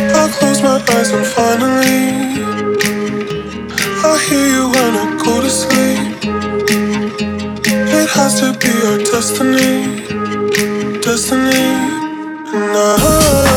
I close my eyes and finally I hear you when I go to sleep. It has to be our destiny Destiny. And I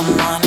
That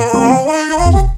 so all I you're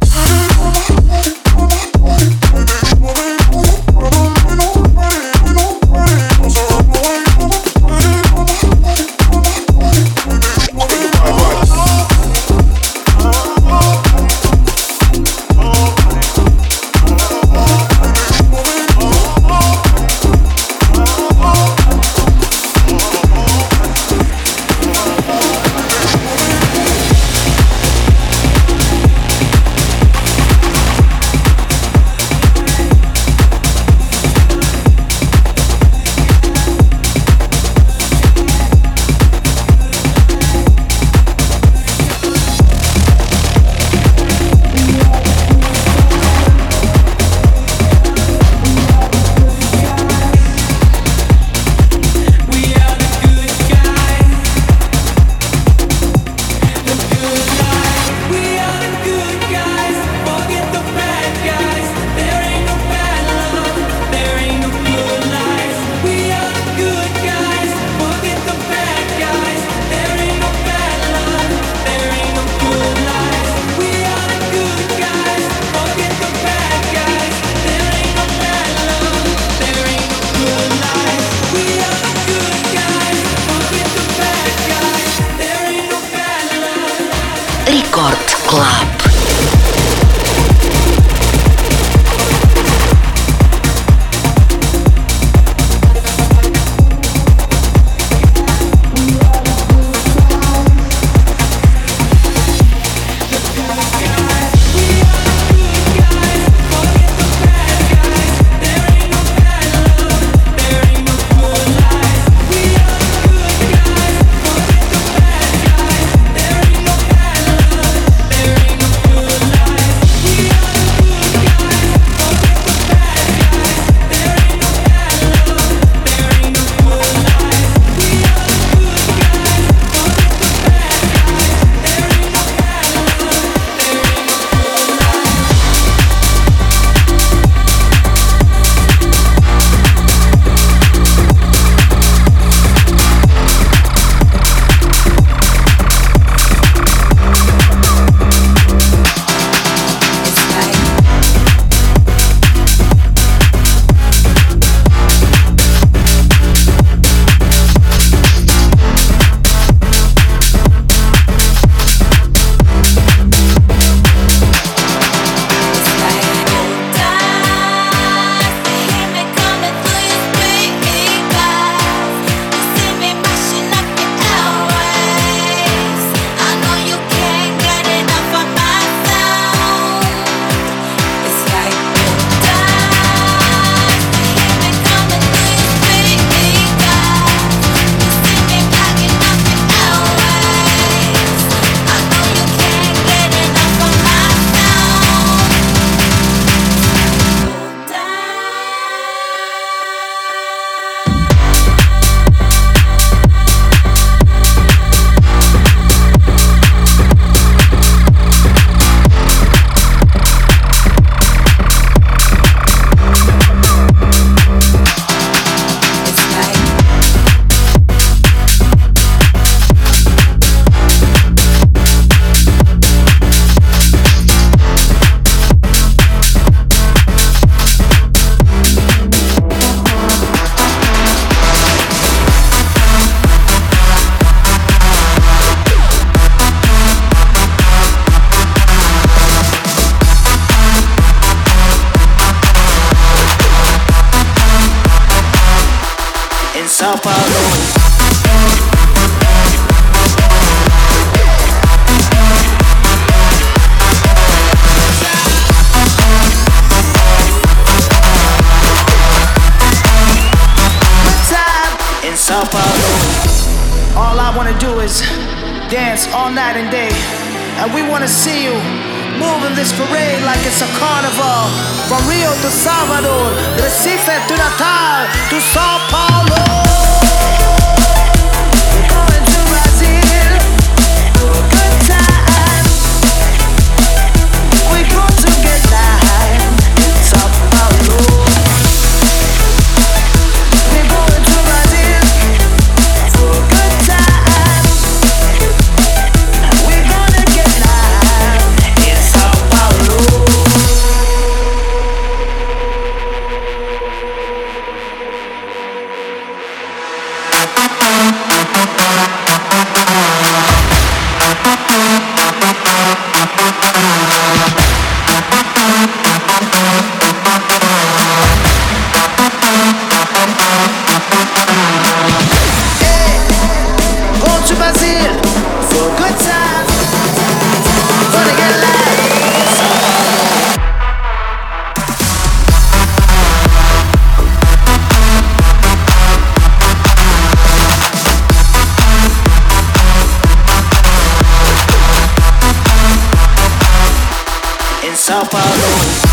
Sao Paulo.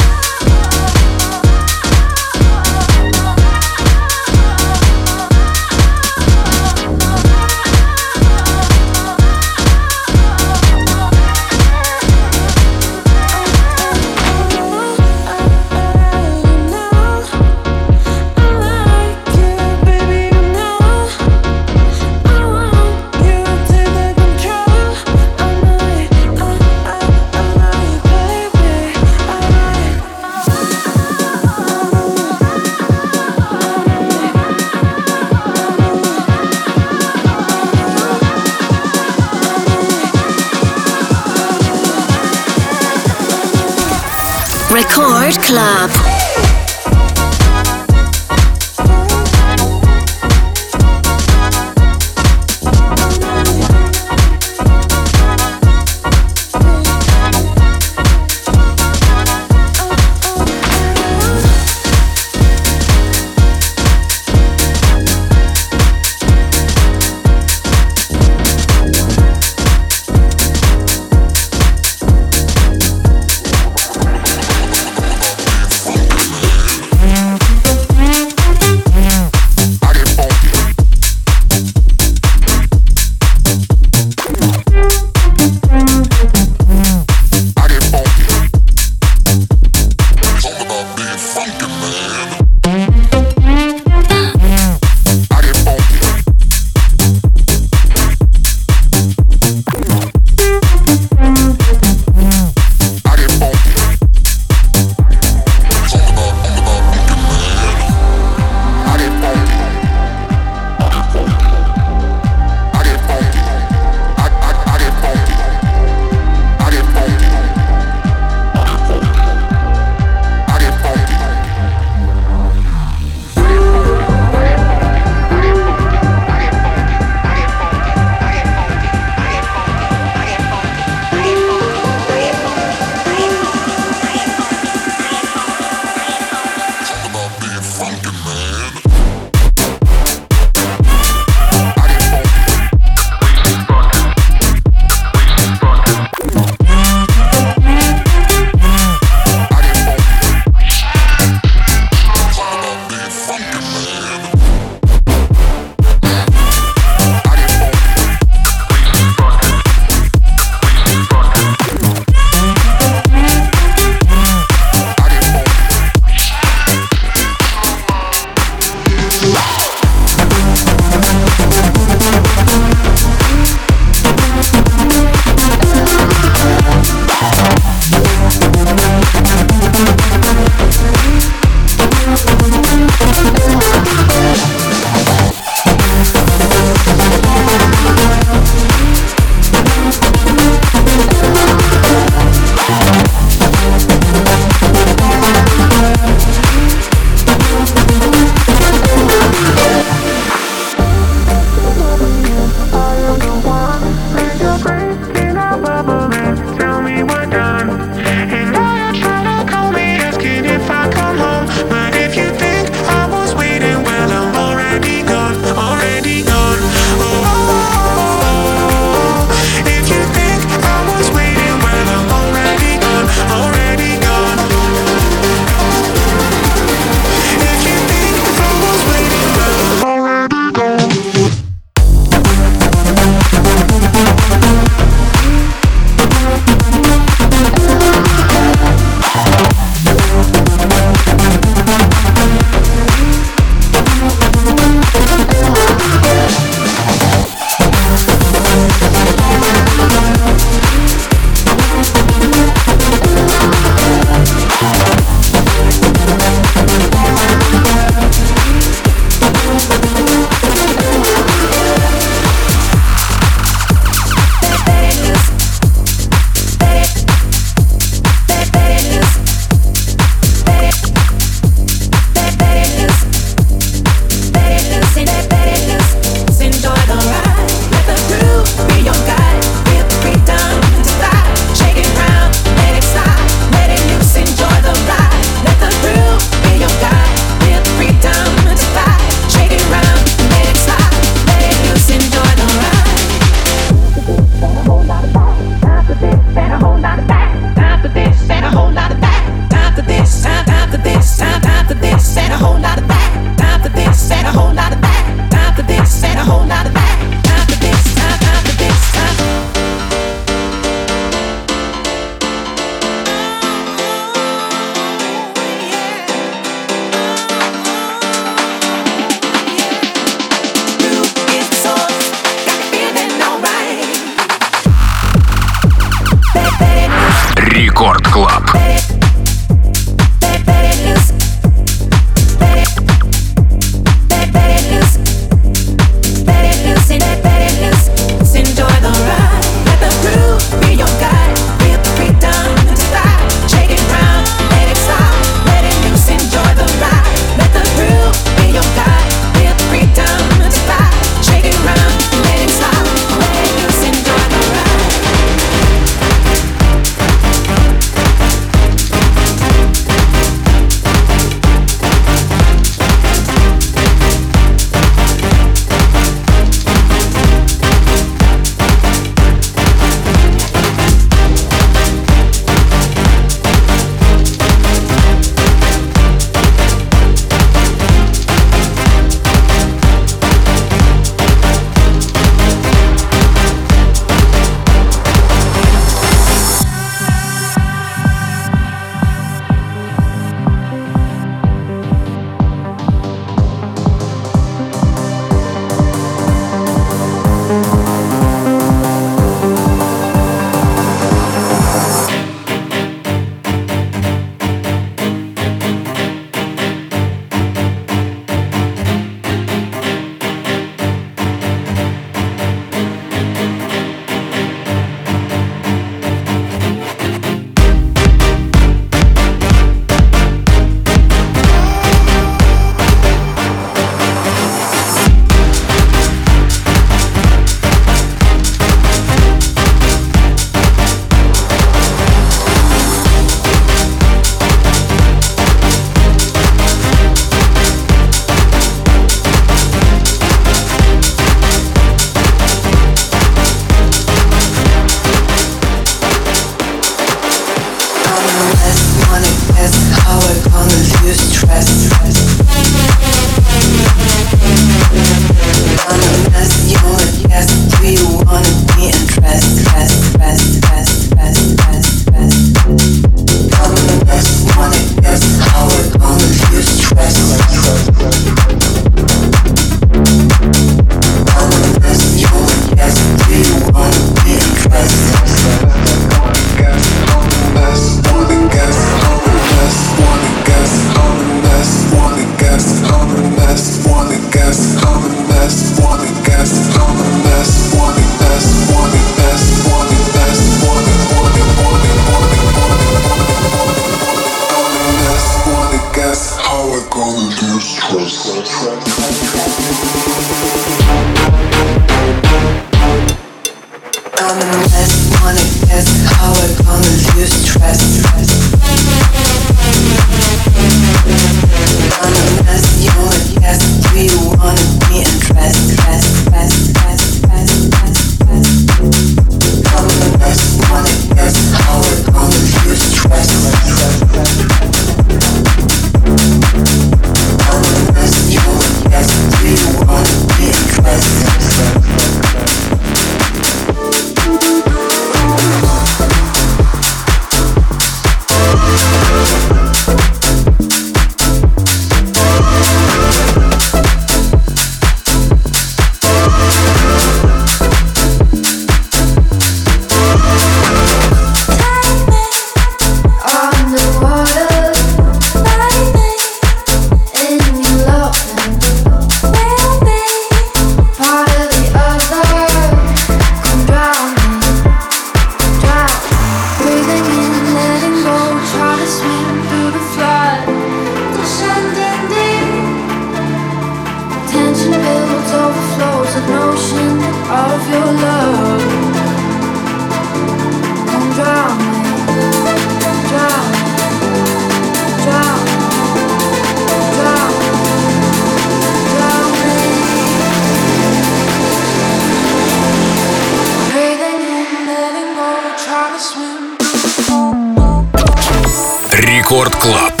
Рекорд Клаб.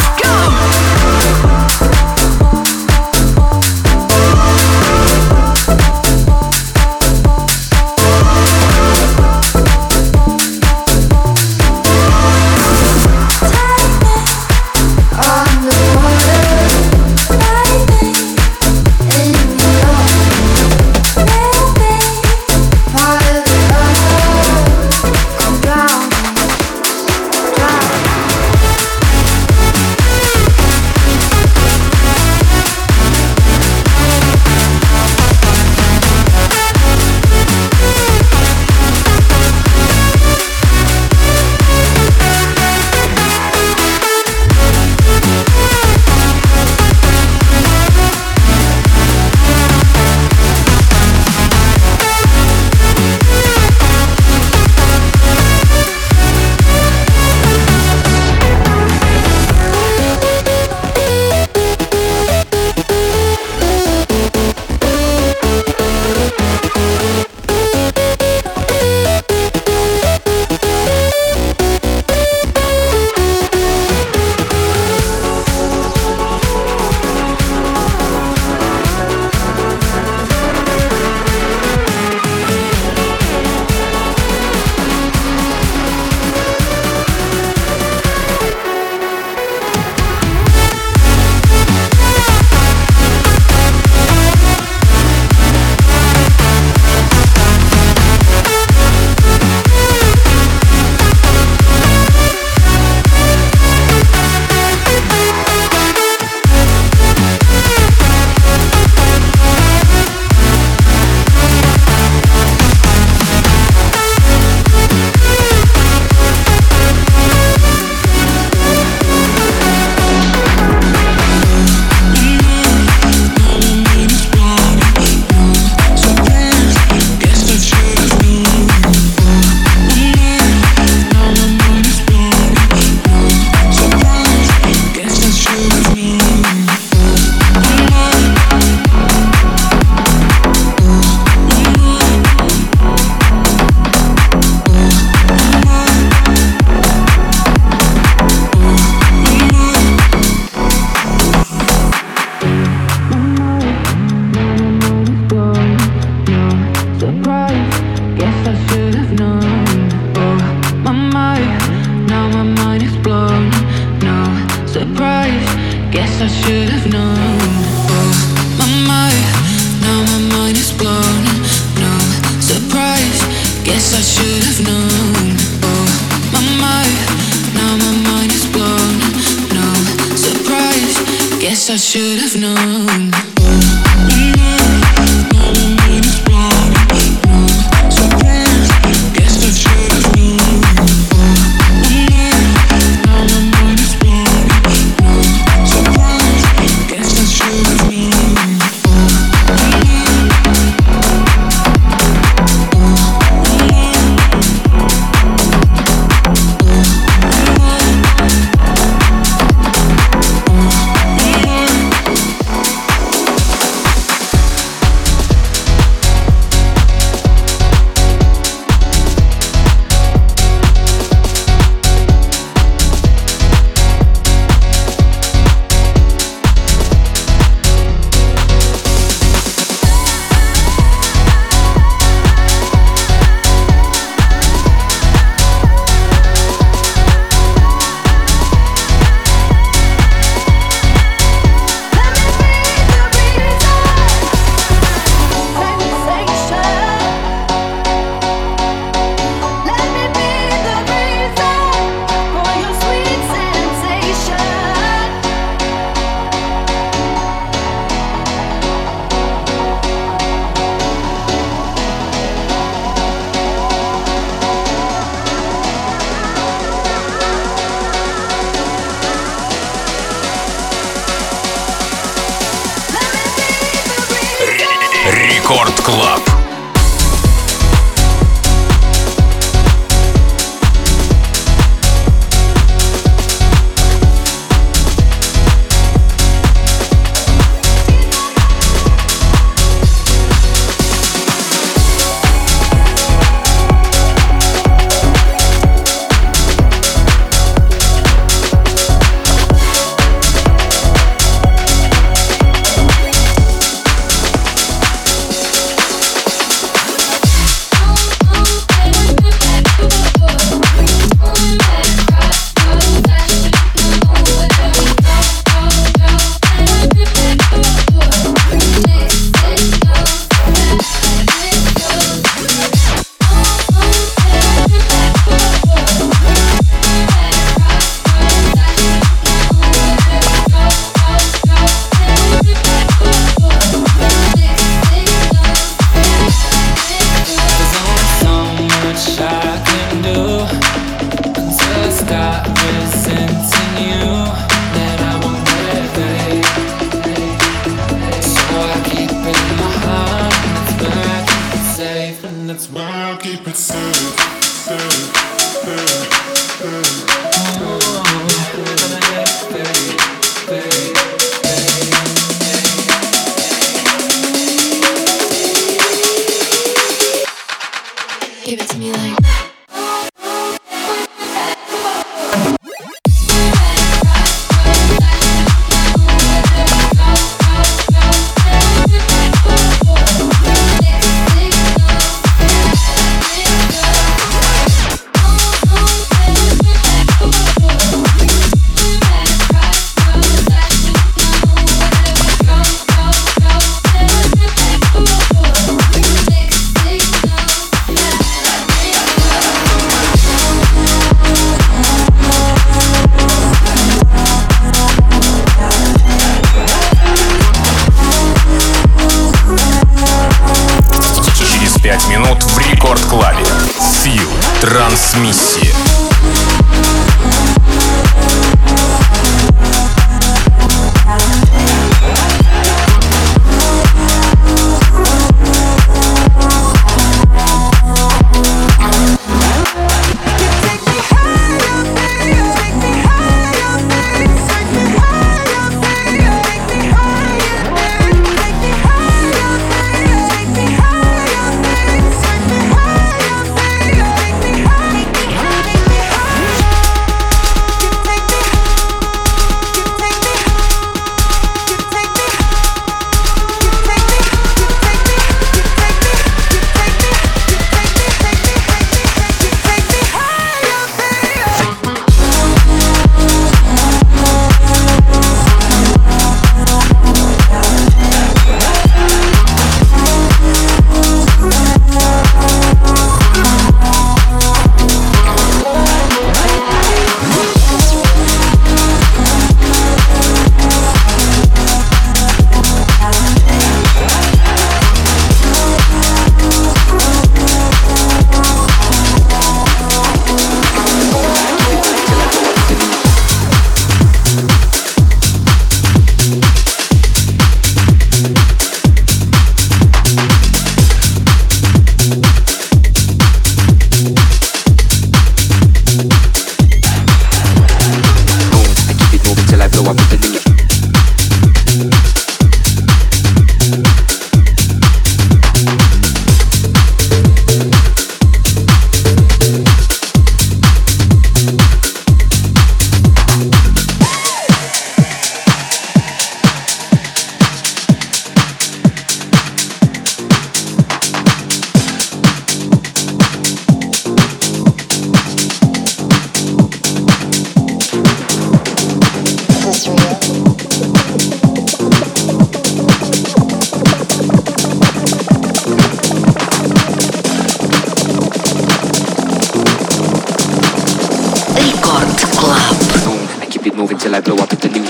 Keep it moving till I blow up the new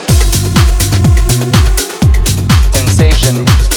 sensation.